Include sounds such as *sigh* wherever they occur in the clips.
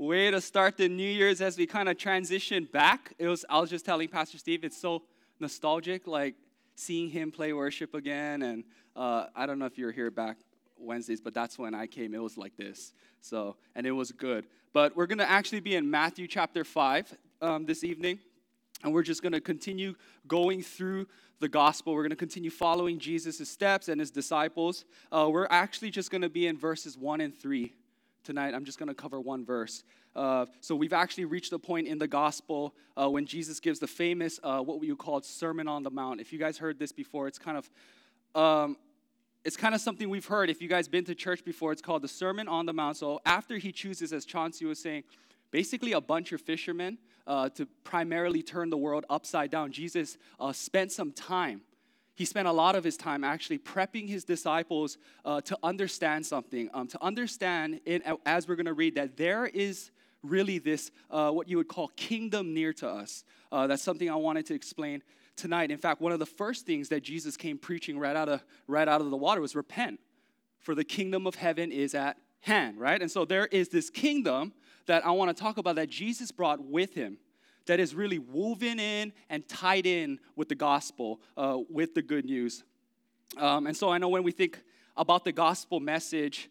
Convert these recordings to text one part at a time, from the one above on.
way to start the New Year's as we kind of transition back. It was I was just telling Pastor Steve, it's so nostalgic, like seeing him play worship again. And uh, I don't know if you were here back Wednesdays, but that's when I came. It was like this. So, and it was good. But we're gonna actually be in Matthew chapter five um, this evening, and we're just gonna continue going through the gospel. We're gonna continue following Jesus' steps and his disciples. Uh, we're actually just gonna be in verses one and three tonight. I'm just going to cover one verse. Uh, so we've actually reached a point in the gospel uh, when Jesus gives the famous, uh, what would call Sermon on the Mount. If you guys heard this before, it's kind of, um, it's kind of something we've heard. If you guys been to church before, it's called the Sermon on the Mount. So after he chooses, as Chauncey was saying, basically a bunch of fishermen uh, to primarily turn the world upside down, Jesus uh, spent some time he spent a lot of his time actually prepping his disciples uh, to understand something, um, to understand, it, as we're going to read, that there is really this, uh, what you would call kingdom near to us. Uh, that's something I wanted to explain tonight. In fact, one of the first things that Jesus came preaching right out of, right out of the water was repent, for the kingdom of heaven is at hand, right? And so there is this kingdom that I want to talk about that Jesus brought with him that is really woven in and tied in with the gospel, uh, with the good news. Um, and so I know when we think about the gospel message,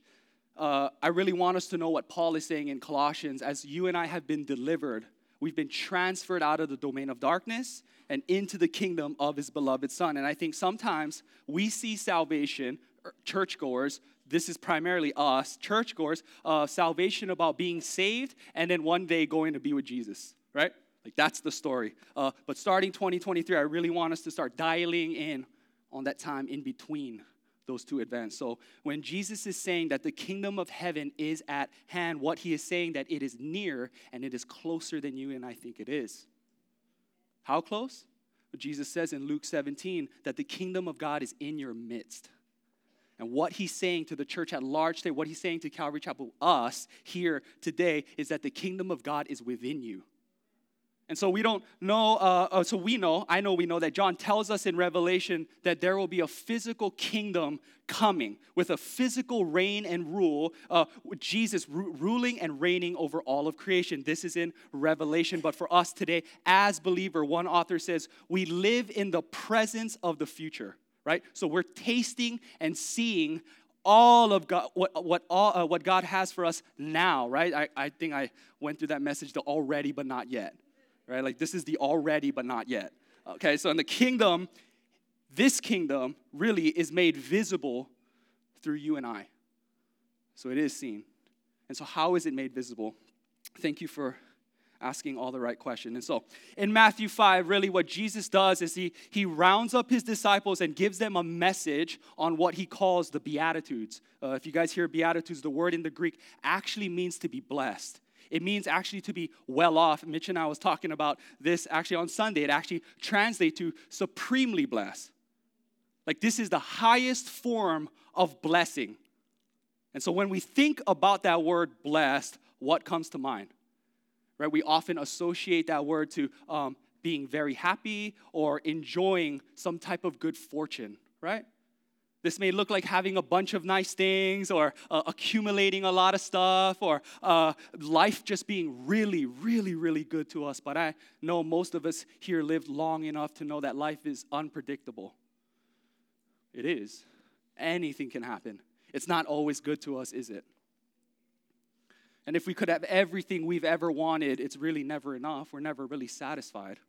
uh, I really want us to know what Paul is saying in Colossians as you and I have been delivered. We've been transferred out of the domain of darkness and into the kingdom of his beloved Son. And I think sometimes we see salvation, er, churchgoers, this is primarily us, churchgoers, uh, salvation about being saved and then one day going to be with Jesus, right? Like that's the story. Uh, but starting 2023, I really want us to start dialing in on that time in between those two events. So when Jesus is saying that the kingdom of heaven is at hand, what he is saying that it is near and it is closer than you and I think it is. How close? Jesus says in Luke 17 that the kingdom of God is in your midst. And what he's saying to the church at large today, what he's saying to Calvary Chapel, us here today, is that the kingdom of God is within you. And so we don't know, uh, uh, so we know, I know we know that John tells us in Revelation that there will be a physical kingdom coming with a physical reign and rule, uh, Jesus ru- ruling and reigning over all of creation. This is in Revelation. But for us today, as believer, one author says, we live in the presence of the future, right? So we're tasting and seeing all of God, what, what, all, uh, what God has for us now, right? I, I think I went through that message, the already but not yet right? Like this is the already but not yet. Okay, so in the kingdom, this kingdom really is made visible through you and I. So it is seen. And so, how is it made visible? Thank you for asking all the right questions. And so, in Matthew 5, really what Jesus does is he, he rounds up his disciples and gives them a message on what he calls the Beatitudes. Uh, if you guys hear Beatitudes, the word in the Greek actually means to be blessed. It means actually to be well off. Mitch and I was talking about this actually on Sunday. It actually translates to supremely blessed. Like this is the highest form of blessing. And so when we think about that word blessed, what comes to mind? Right? We often associate that word to um, being very happy or enjoying some type of good fortune, right? This may look like having a bunch of nice things or uh, accumulating a lot of stuff or uh, life just being really, really, really good to us. But I know most of us here lived long enough to know that life is unpredictable. It is. Anything can happen. It's not always good to us, is it? And if we could have everything we've ever wanted, it's really never enough. We're never really satisfied.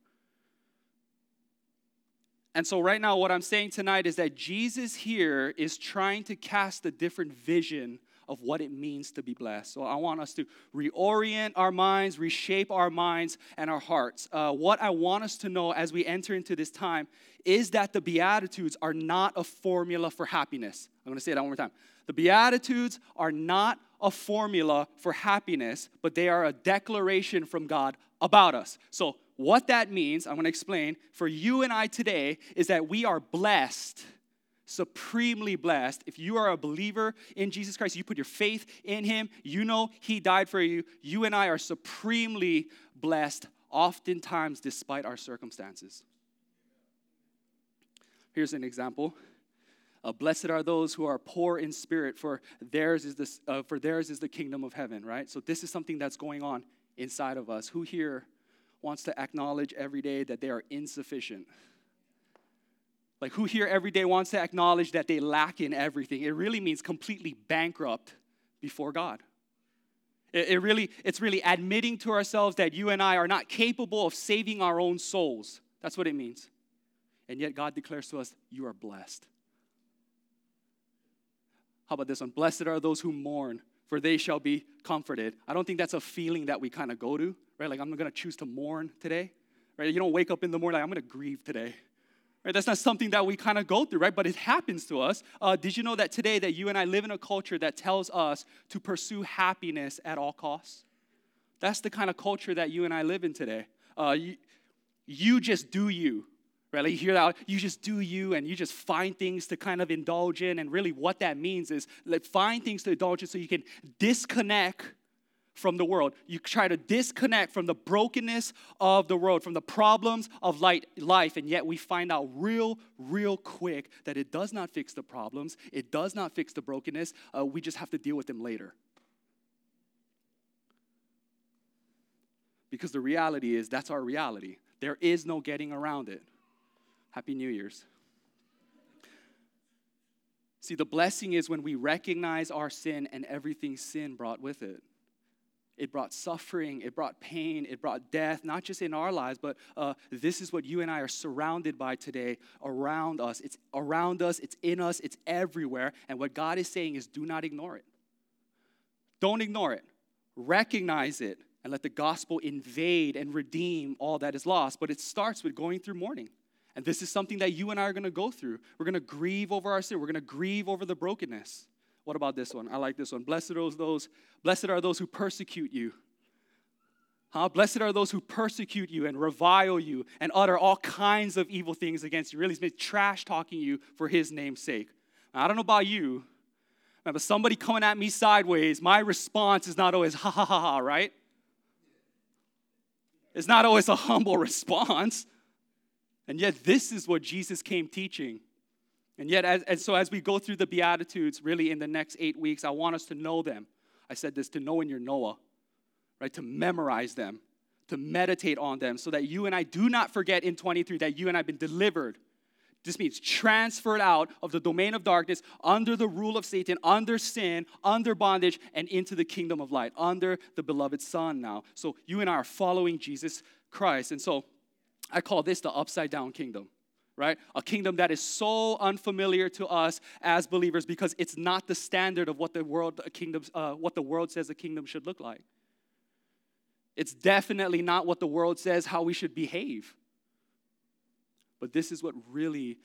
And so, right now, what I'm saying tonight is that Jesus here is trying to cast a different vision of what it means to be blessed. So, I want us to reorient our minds, reshape our minds and our hearts. Uh, what I want us to know as we enter into this time is that the Beatitudes are not a formula for happiness. I'm going to say that one more time. The Beatitudes are not a formula for happiness, but they are a declaration from God about us. So, what that means, I'm going to explain for you and I today, is that we are blessed, supremely blessed. If you are a believer in Jesus Christ, you put your faith in Him, you know He died for you. You and I are supremely blessed, oftentimes despite our circumstances. Here's an example. Uh, blessed are those who are poor in spirit, for theirs is this, uh, for theirs is the kingdom of heaven. Right. So this is something that's going on inside of us. Who here wants to acknowledge every day that they are insufficient? Like, who here every day wants to acknowledge that they lack in everything? It really means completely bankrupt before God. It, really, it's really admitting to ourselves that you and I are not capable of saving our own souls. That's what it means. And yet, God declares to us, You are blessed. How about this one? Blessed are those who mourn, for they shall be comforted. I don't think that's a feeling that we kind of go to, right? Like, I'm to choose to mourn today, right? You don't wake up in the morning, like, I'm to grieve today. Right? That's not something that we kind of go through, right? But it happens to us. Uh, did you know that today that you and I live in a culture that tells us to pursue happiness at all costs? That's the kind of culture that you and I live in today. Uh, you, you just do you, right? Like you hear that, you just do you, and you just find things to kind of indulge in. And really, what that means is like find things to indulge in so you can disconnect from the world. You try to disconnect from the brokenness of the world, from the problems of life, and yet we find out real, real quick that it does not fix the problems, it does not fix the brokenness. Uh, we just have to deal with them later. Because the reality is, that's our reality. There is no getting around it. Happy New Year's. See, the blessing is when we recognize our sin and everything sin brought with it. It brought suffering, it brought pain, it brought death, not just in our lives, but uh, this is what you and I are surrounded by today around us. It's around us, it's in us, it's everywhere. And what God is saying is do not ignore it. Don't ignore it. Recognize it and let the gospel invade and redeem all that is lost. But it starts with going through mourning. And this is something that you and I are going to go through. We're going to grieve over our sin. We're going to grieve over the brokenness. What about this one? I like this one. Blessed are those, blessed are those who persecute you. Huh? Blessed are those who persecute you and revile you and utter all kinds of evil things against you. Really, he's been trash talking you for his name's sake. Now, I don't know about you, but somebody coming at me sideways, my response is not always ha ha ha ha, right? It's not always a *laughs* humble response. And yet, this is what Jesus came teaching. And yet, as, and so as we go through the Beatitudes, really in the next eight weeks, I want us to know them. I said this to know in your Noah, right? To memorize them, to meditate on them, so that you and I do not forget in 23 that you and I have been delivered. This means transferred out of the domain of darkness, under the rule of Satan, under sin, under bondage, and into the kingdom of light, under the beloved Son now. So you and I are following Jesus Christ. And so I call this the upside down kingdom right? A kingdom that is so unfamiliar to us as believers because it's not the standard of what the world kingdom, uh, what the world says a kingdom should look like. It's definitely not what the world says how we should behave. But this is what really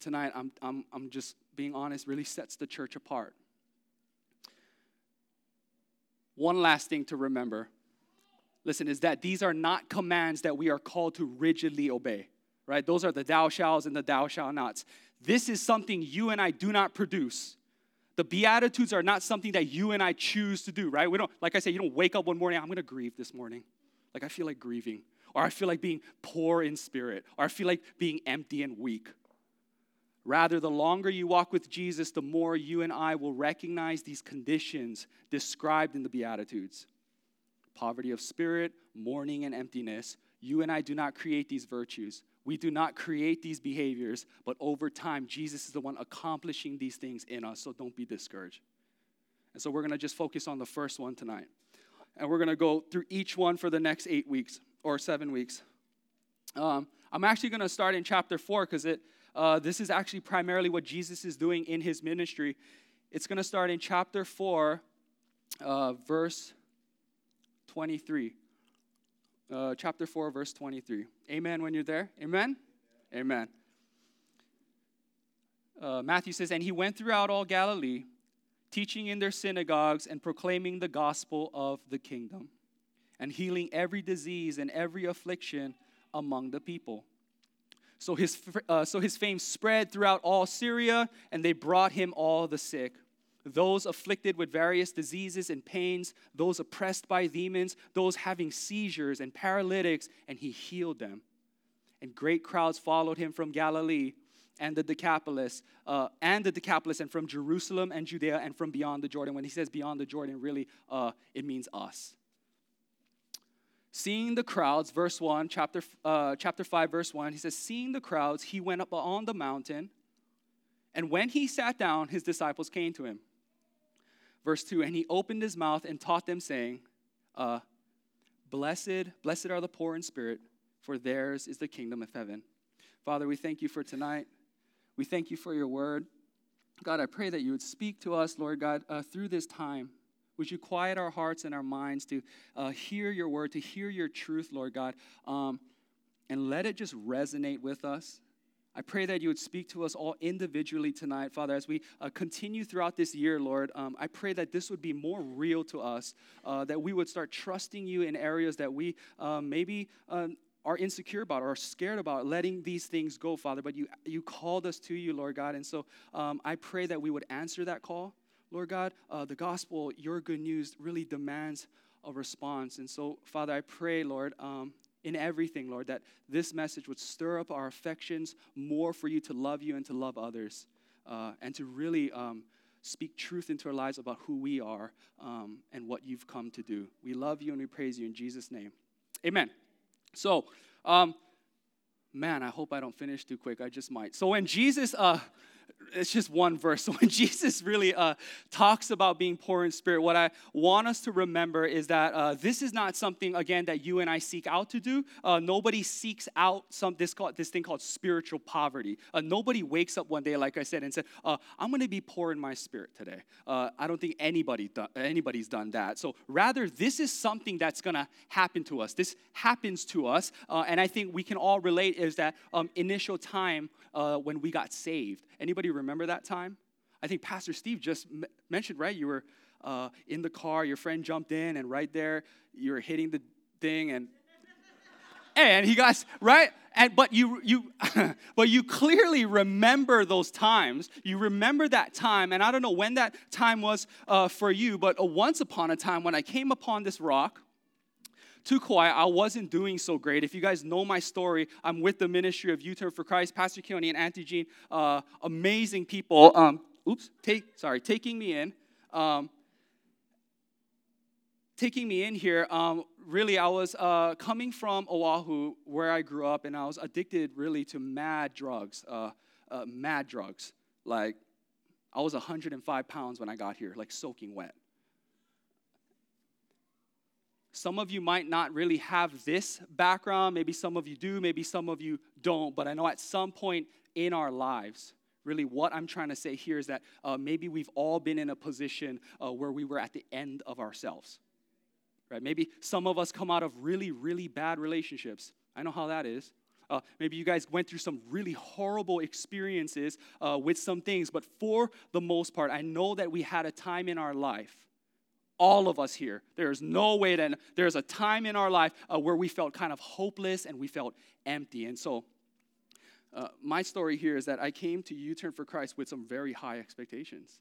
tonight I'm, I'm, I'm just being honest really sets the church apart. One last thing to remember listen, is that these are not commands that we are called to rigidly obey right? Those are the thou shalls and the thou shall nots. This is something you and I do not produce. The Beatitudes are not something that you and I choose to do, right? We don't, like I said, you don't wake up one morning, I'm gonna grieve this morning. Like I feel like grieving, or I feel like being poor in spirit, or I feel like being empty and weak. Rather, the longer you walk with Jesus, the more you and I will recognize these conditions described in the Beatitudes poverty of spirit, mourning, and emptiness. You and I do not create these virtues. We do not create these behaviors, but over time, Jesus is the one accomplishing these things in us, so don't be discouraged. And so we're gonna just focus on the first one tonight. And we're gonna go through each one for the next eight weeks or seven weeks. Um, I'm actually gonna start in chapter four because it uh, this is actually primarily what Jesus is doing in his ministry. It's gonna start in chapter four, uh, verse 23 uh, chapter 4, verse 23. Amen when you're there? Amen? Amen. Uh, Matthew says, And he went throughout all Galilee, teaching in their synagogues and proclaiming the gospel of the kingdom, and healing every disease and every affliction among the people. So his, uh, so his fame spread throughout all Syria, and they brought him all the sick those afflicted with various diseases and pains, those oppressed by demons, those having seizures and paralytics, and he healed them. And great crowds followed him from Galilee and the Decapolis, uh, and the Decapolis, and from Jerusalem and Judea, and from beyond the Jordan. When he says beyond the Jordan, really, uh, it means us. Seeing the crowds, verse 1, chapter, uh, chapter 5, verse 1, he says, Seeing the crowds, he went up on the mountain, and when he sat down, his disciples came to him. Verse 2, and he opened his mouth and taught them, saying, uh, Blessed, blessed are the poor in spirit, for theirs is the kingdom of heaven. Father, we thank you for tonight. We thank you for your word. God, I pray that you would speak to us, Lord God, uh, through this time. Would you quiet our hearts and our minds to uh, hear your word, to hear your truth, Lord God, um, and let it just resonate with us. I pray that you would speak to us all individually tonight, Father, as we uh, continue throughout this year, Lord. Um, I pray that this would be more real to us, uh, that we would start trusting you in areas that we um, maybe um, are insecure about or are scared about letting these things go, Father. But you, you called us to you, Lord God. And so um, I pray that we would answer that call. Lord God, uh, the gospel, your good news, really demands a response. And so, Father, I pray, Lord, um, in everything, Lord, that this message would stir up our affections more for you to love you and to love others, uh, and to really um, speak truth into our lives about who we are um, and what you've come to do. We love you and we praise you in Jesus' name. Amen. So, um, man, I hope I don't finish too quick. I just might. So, when Jesus, uh, it's just one verse. *laughs* When Jesus really uh, talks about being poor in spirit, what I want us to remember is that uh, this is not something again that you and I seek out to do. Uh, nobody seeks out some this called this thing called spiritual poverty. Uh, nobody wakes up one day, like I said, and said, uh, "I'm going to be poor in my spirit today." Uh, I don't think anybody anybody's done that. So rather, this is something that's going to happen to us. This happens to us, and I think we can all relate. Is that um, initial time when we got saved? Anybody remember that time? I think Pastor Steve just m- mentioned, right? You were uh, in the car, your friend jumped in, and right there, you were hitting the thing, and and he got right. And but you you *laughs* but you clearly remember those times. You remember that time, and I don't know when that time was uh, for you, but once upon a time when I came upon this rock too quiet. I wasn't doing so great. If you guys know my story, I'm with the ministry of U Turn for Christ, Pastor Keone and Auntie Jean, uh, amazing people. Um, oops, take sorry, taking me in. Um, taking me in here, um, really, I was uh, coming from Oahu, where I grew up, and I was addicted really to mad drugs, uh, uh, mad drugs. Like, I was 105 pounds when I got here, like soaking wet. Some of you might not really have this background. Maybe some of you do, maybe some of you don't. But I know at some point in our lives, really what I'm trying to say here is that uh, maybe we've all been in a position uh, where we were at the end of ourselves. Right? Maybe some of us come out of really, really bad relationships. I know how that is. Uh, maybe you guys went through some really horrible experiences uh, with some things, but for the most part, I know that we had a time in our life all of us here. There's no way that there's a time in our life uh, where we felt kind of hopeless and we felt empty. And so, uh, my story here is that I came to U Turn for Christ with some very high expectations.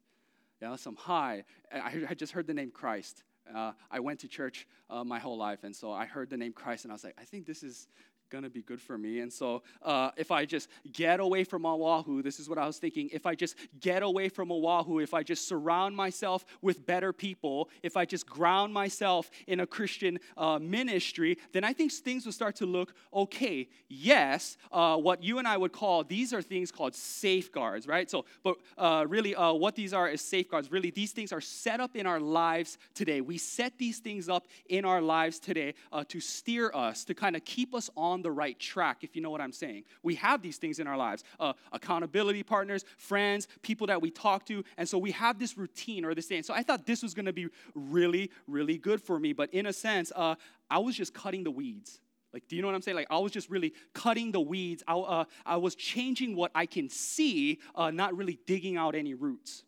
Yeah, some high. I, I just heard the name Christ. Uh, I went to church uh, my whole life, and so I heard the name Christ, and I was like, I think this is gonna be good for me. And so, uh, if I just get away from Oahu, this is what I was thinking. If I just get away from Oahu, if I just surround myself with better people, if I just ground myself in a Christian uh, ministry, then I think things will start to look okay. Yes, uh, what you and I would call these are things called safeguards, right? So, but uh, really, uh, what these are is safeguards. Really, these things are set up in our lives today. We set these things up in our lives today uh, to steer us, to kind of keep us on the right track, if you know what I'm saying. We have these things in our lives uh, accountability partners, friends, people that we talk to. And so we have this routine or this thing. So I thought this was going to be really, really good for me. But in a sense, uh, I was just cutting the weeds. Like, do you know what I'm saying? Like, I was just really cutting the weeds. I, uh, I was changing what I can see, uh, not really digging out any roots.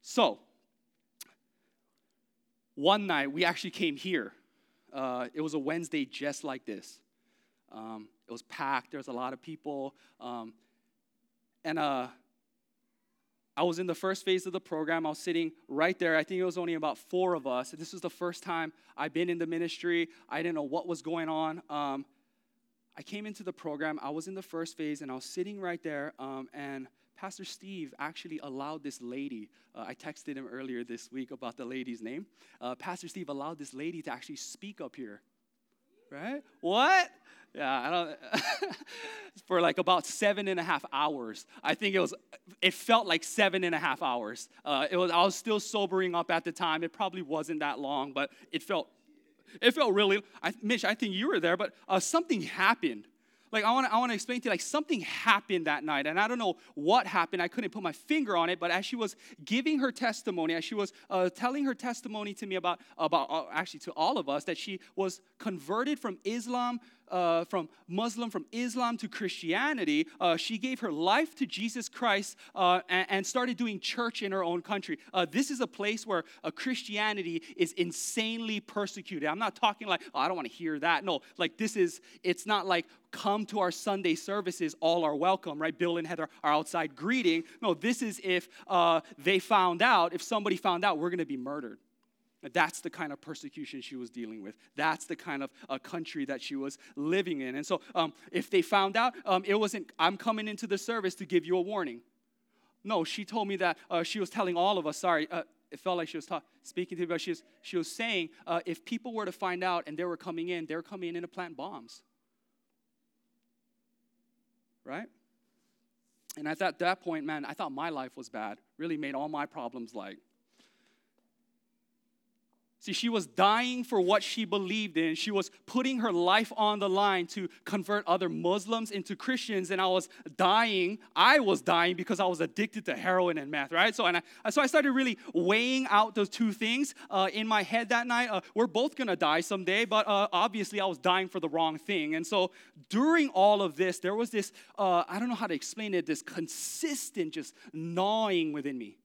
So, one night we actually came here uh, it was a Wednesday just like this. Um, it was packed. There was a lot of people, um, and uh, I was in the first phase of the program. I was sitting right there. I think it was only about four of us. This was the first time I'd been in the ministry. I didn't know what was going on. Um, I came into the program. I was in the first phase, and I was sitting right there. Um, and Pastor Steve actually allowed this lady. Uh, I texted him earlier this week about the lady's name. Uh, Pastor Steve allowed this lady to actually speak up here. Right? What? Yeah, I don't. *laughs* for like about seven and a half hours. I think it was. It felt like seven and a half hours. Uh, it was. I was still sobering up at the time. It probably wasn't that long, but it felt. It felt really. I, Mitch, I think you were there, but uh, something happened like I want to I want to explain to you like something happened that night and I don't know what happened. I couldn't put my finger on it, but as she was giving her testimony, as she was uh, telling her testimony to me about about uh, actually to all of us that she was converted from Islam uh, from Muslim, from Islam to Christianity. Uh, she gave her life to Jesus Christ uh, and, and, started doing church in her own country. Uh, this is a place where Christianity is insanely persecuted. I'm not talking like, oh, I don't want to hear that. No, like this is, it's not like come to our Sunday services, all are welcome, right? Bill and Heather are outside greeting. No, this is if uh, they found out, if somebody found out, we're going to be murdered. That's the kind of persecution she was dealing with. That's the kind of uh, country that she was living in. And so, um, if they found out, um, it wasn't, I'm coming into the service to give you a warning. No, she told me that uh, she was telling all of us, sorry, uh, it felt like she was ta- speaking to me, but she was, she was saying uh, if people were to find out and they were coming in, they were coming in to plant bombs. Right? And at that, that point, man, I thought my life was bad. Really made all my problems like See, she was dying for what she believed in. She was putting her life on the line to convert other Muslims into Christians, and I was dying. I was dying because I was addicted to heroin and meth, right? So, and I, so I started really weighing out those two things uh, in my head that night. Uh, we're both gonna die someday, but uh, obviously I was dying for the wrong thing. And so during all of this, there was this uh, I don't know how to explain it, this consistent just gnawing within me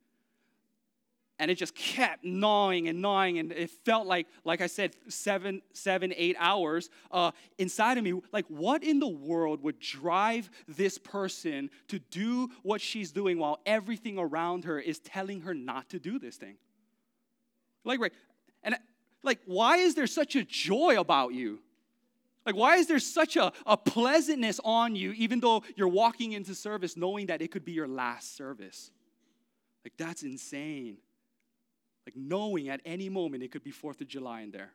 and it just kept gnawing and gnawing and it felt like like i said seven seven eight hours uh, inside of me like what in the world would drive this person to do what she's doing while everything around her is telling her not to do this thing like right and like why is there such a joy about you like, why is there such a, a pleasantness on you, even though you're walking into service knowing that it could be your last service? Like, that's insane. Like knowing at any moment it could be 4th of July in there.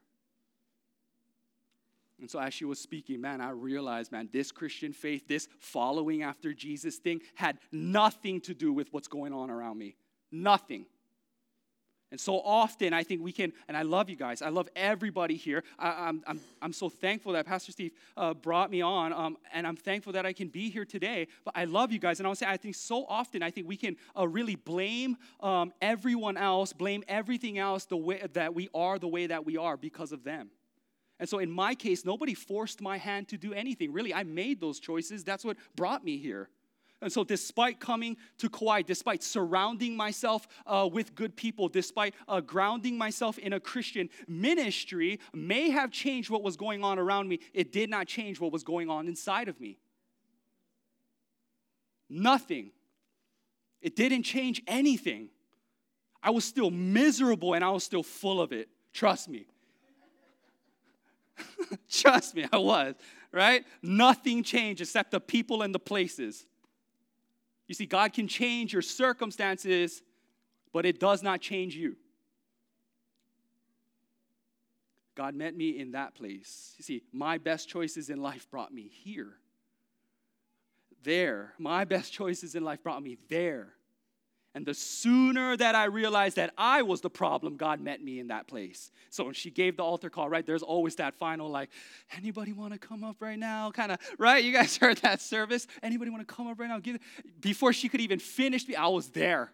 And so as she was speaking, man, I realized, man, this Christian faith, this following after Jesus thing had nothing to do with what's going on around me. Nothing. And so often, I think we can, and I love you guys. I love everybody here. I, am I'm, I'm, I'm so thankful that Pastor Steve uh, brought me on, um, and I'm thankful that I can be here today. But I love you guys. And I want to say, I think so often, I think we can uh, really blame um, everyone else, blame everything else the way that we are the way that we are because of them. And so in my case, nobody forced my hand to do anything. Really, I made those choices. That's what brought me here. And so, despite coming to Kauai, despite surrounding myself uh, with good people, despite uh, grounding myself in a Christian ministry, may have changed what was going on around me, it did not change what was going on inside of me. Nothing. It didn't change anything. I was still miserable and I was still full of it. Trust me. *laughs* Trust me, I was, right? Nothing changed except the people and the places. You see, God can change your circumstances, but it does not change you. God met me in that place. You see, my best choices in life brought me here. There. My *laughs* best choices in life brought me there. And the sooner that I realized that I was the problem, God met me in that place. So when she gave the altar call, right, there's always that final, like, anybody want to come up right now? Kind of, right? You guys *laughs* heard that service? Anybody want to come up right now? Give Before she could even finish me, I was there.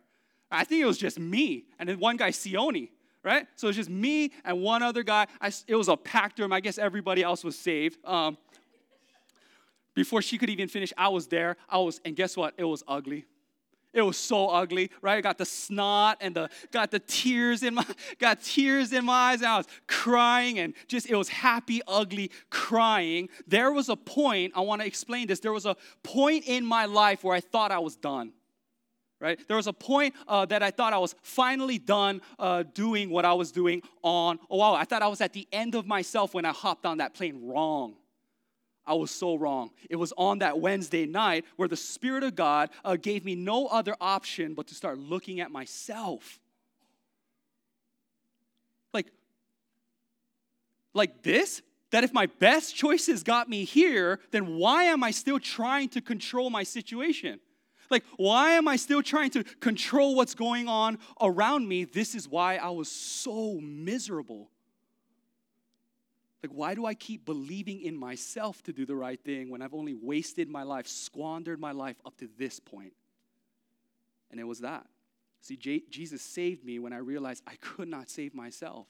I think it was just me. And then one guy, Sione, right? So it was just me and one other guy. I, it was a packed room. I guess everybody else was saved. Um, before she could even finish, I was there. I was, and guess what? It was ugly. It was so ugly, right? I got the snot and the got the tears in my *laughs* got tears in my eyes, and I was crying and just it was happy, ugly crying. There was a point, I want to explain this. There was a point in my life where I thought I was done. Right? There was a point uh, that I thought I was finally done uh, doing what I was doing on. Wow! I thought I was at the end of myself when I hopped on that plane. Wrong. I was so wrong. It was on that Wednesday night where the Spirit of God uh, gave me no other option but to start looking at myself. Like, like this? That if my best choices got me here, then why am I still trying to control my situation? Like, why am I still trying to control what's going on around me? This is why I was so miserable. Like, why do I keep believing in myself to do the right thing when I've only wasted my life, squandered my life up to this point? And it was that. See, J- Jesus saved me when I realized I could not save myself.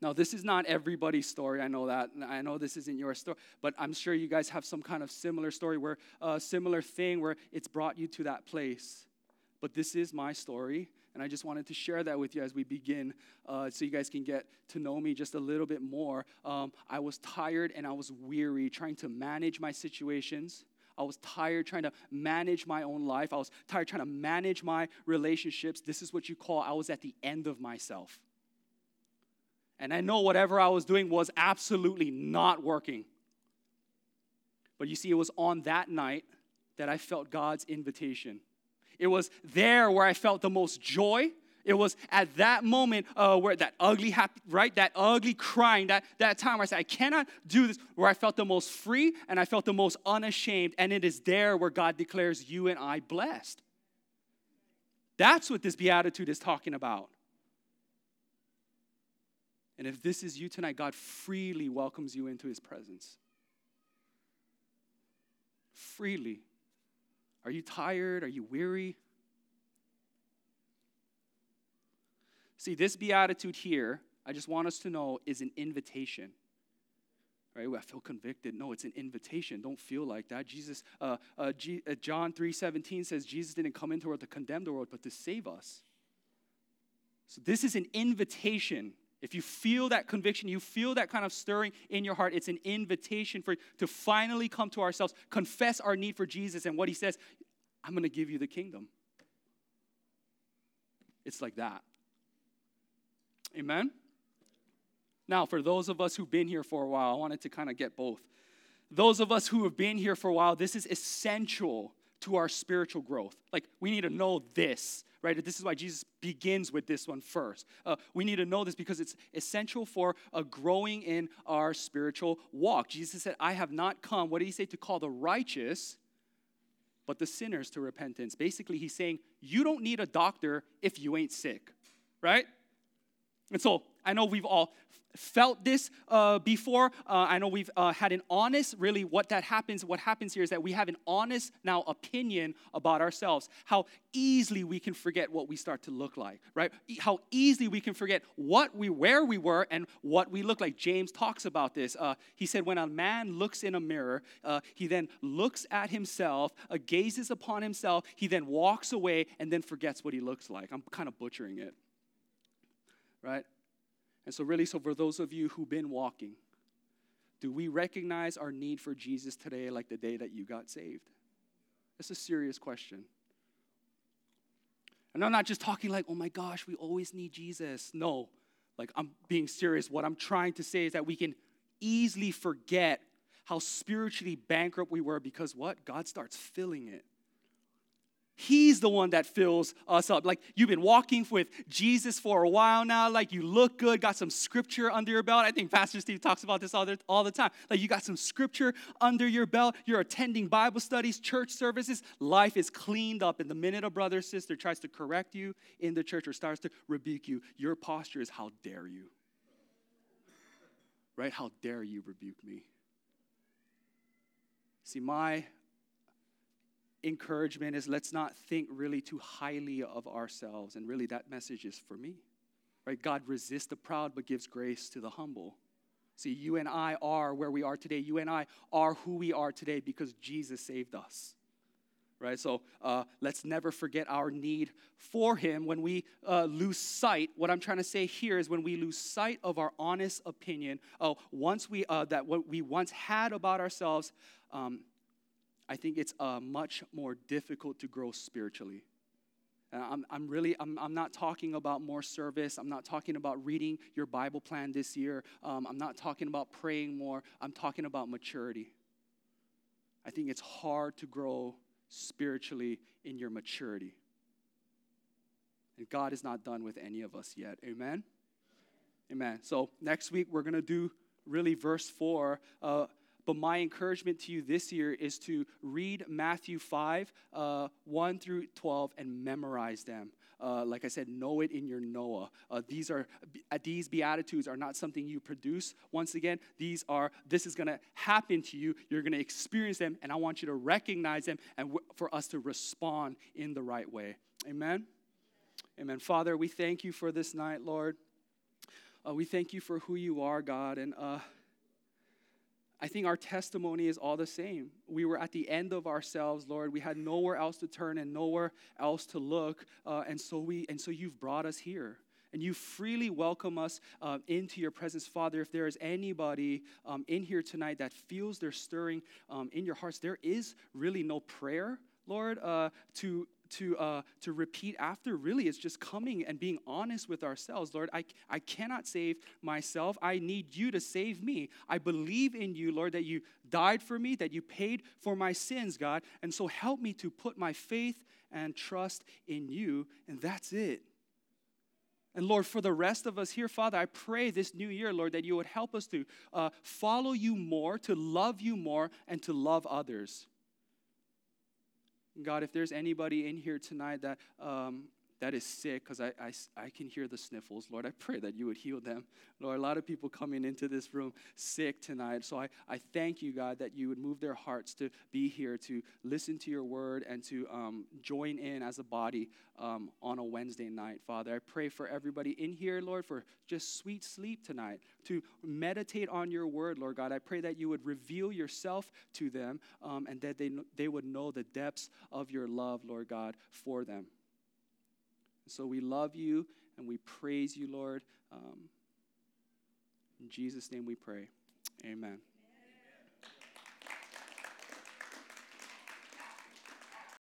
Now, this is not everybody's story. I know that. I know this isn't your story, but I'm sure you guys have some kind of similar story where a uh, similar thing where it's brought you to that place. But this is my story, and I just wanted to share that with you as we begin uh, so you guys can get to know me just a little bit more. Um, I was tired and I was weary trying to manage my situations. I was tired trying to manage my own life. I was tired trying to manage my relationships. This is what you call I was at the end of myself. And I know whatever I was doing was absolutely not working. But you see, it was on that night that I felt God's invitation. It was there where I felt the most joy. It was at that moment uh, where that ugly, happy, right? That ugly crying, that, that time where I said, I cannot do this, where I felt the most free and I felt the most unashamed. And it is there where God declares you and I blessed. That's what this beatitude is talking about. And if this is you tonight, God freely welcomes you into his presence. Freely. Are you tired? Are you weary? See, this beatitude here, I just want us to know, is an invitation. Right? I feel convicted. No, it's an invitation. Don't feel like that. Jesus, uh, uh, G, uh, John 3 17 says Jesus didn't come into the world to condemn the world, but to save us. So this is an invitation. If you feel that conviction, you feel that kind of stirring in your heart, it's an invitation for to finally come to ourselves, confess our need for Jesus and what he says, I'm going to give you the kingdom. It's like that. Amen. Now, for those of us who've been here for a while, I wanted to kind of get both. Those of us who have been here for a while, this is essential to our spiritual growth. Like, we need to know this right? This is why Jesus begins with this one first. Uh, we need to know this because it's essential for a growing in our spiritual walk. Jesus said, I have not come, what did he say? To call the righteous, but the sinners to repentance. Basically, he's saying, you don't need a doctor if you ain't sick, right? And so I know we've all felt this uh, before. Uh, I know we've uh, had an honest, really, what that happens, what happens here is that we have an honest now opinion about ourselves. How easily we can forget what we start to look like, right? How easily we can forget what we, where we were, and what we look like. James talks about this. Uh, he said, when a man looks in a mirror, uh, he then looks at himself, uh, gazes upon himself, he then walks away, and then forgets what he looks like. I'm kind of butchering it, right? And so, really, so for those of you who've been walking, do we recognize our need for Jesus today like the day that you got saved? That's a serious question. And I'm not just talking like, oh my gosh, we always need Jesus. No, like I'm being serious. What I'm trying to say is that we can easily forget how spiritually bankrupt we were because what? God starts filling it. He's the one that fills us up. Like you've been walking with Jesus for a while now. Like you look good, got some scripture under your belt. I think Pastor Steve talks about this all the, all the time. Like you got some scripture under your belt. You're attending Bible studies, church services. Life is cleaned up. And the minute a brother or sister tries to correct you in the church or starts to rebuke you, your posture is, How dare you? Right? How dare you rebuke me? See, my encouragement is let's not think really too highly of ourselves. And really, that message is for me. Right? God resists the proud but gives grace to the humble. See, you and I are where we are today. You and I are who we are today because Jesus saved us. Right? So uh, let's never forget our need for Him when we uh, lose sight. What I'm trying to say here is when we lose sight of our honest opinion, oh, once we, uh, that what we once had about ourselves, um, I think it's uh, much more difficult to grow spiritually. I'm, I'm really, I'm, I'm not talking about more service. I'm not talking about reading your Bible plan this year. Um, I'm not talking about praying more. I'm talking about maturity. I think it's hard to grow spiritually in your maturity. And God is not done with any of us yet. Amen? Amen. So next week, we're going to do really verse 4. Uh, but my encouragement to you this year is to read Matthew 5, uh, 1 through 12, and memorize them. Uh, like I said, know it in your Noah. Uh, these are uh, these beatitudes are not something you produce. Once again, these are this is going to happen to you. You're going to experience them, and I want you to recognize them and w- for us to respond in the right way. Amen. Amen. Father, we thank you for this night, Lord. Uh, we thank you for who you are, God, and uh, I think our testimony is all the same. We were at the end of ourselves, Lord. We had nowhere else to turn and nowhere else to look, uh, and so we and so you've brought us here, and you freely welcome us uh, into your presence, Father. If there is anybody um, in here tonight that feels they're stirring um, in your hearts, there is really no prayer, Lord, uh, to to, uh, to repeat after really it's just coming and being honest with ourselves. Lord I, I cannot save myself. I need you to save me. I believe in you lord that you died for me that you paid for my sins god. And so help me to put my faith and trust in you and that's it. And Lord, for the rest of us here, Father, I pray this new year, Lord, that you would help us to uh, follow you more, to love you more, and to love others. God, if there's anybody in here tonight that um, that is sick, because I, I, I can hear the sniffles, Lord, I pray that you would heal them. Lord, a lot of people coming into this room sick tonight. So I, I thank you, God, that you would move their hearts to be here, to listen to your word, and to um, join in as a body um, on a Wednesday night, Father. I pray for everybody in here, Lord, for just sweet sleep tonight, to meditate on your word, Lord God. I pray that you would reveal yourself to them um, and that they, they would know the depths of your love, Lord God, for them. So we love you and we praise you, Lord. Um, in Jesus' name we pray. Amen.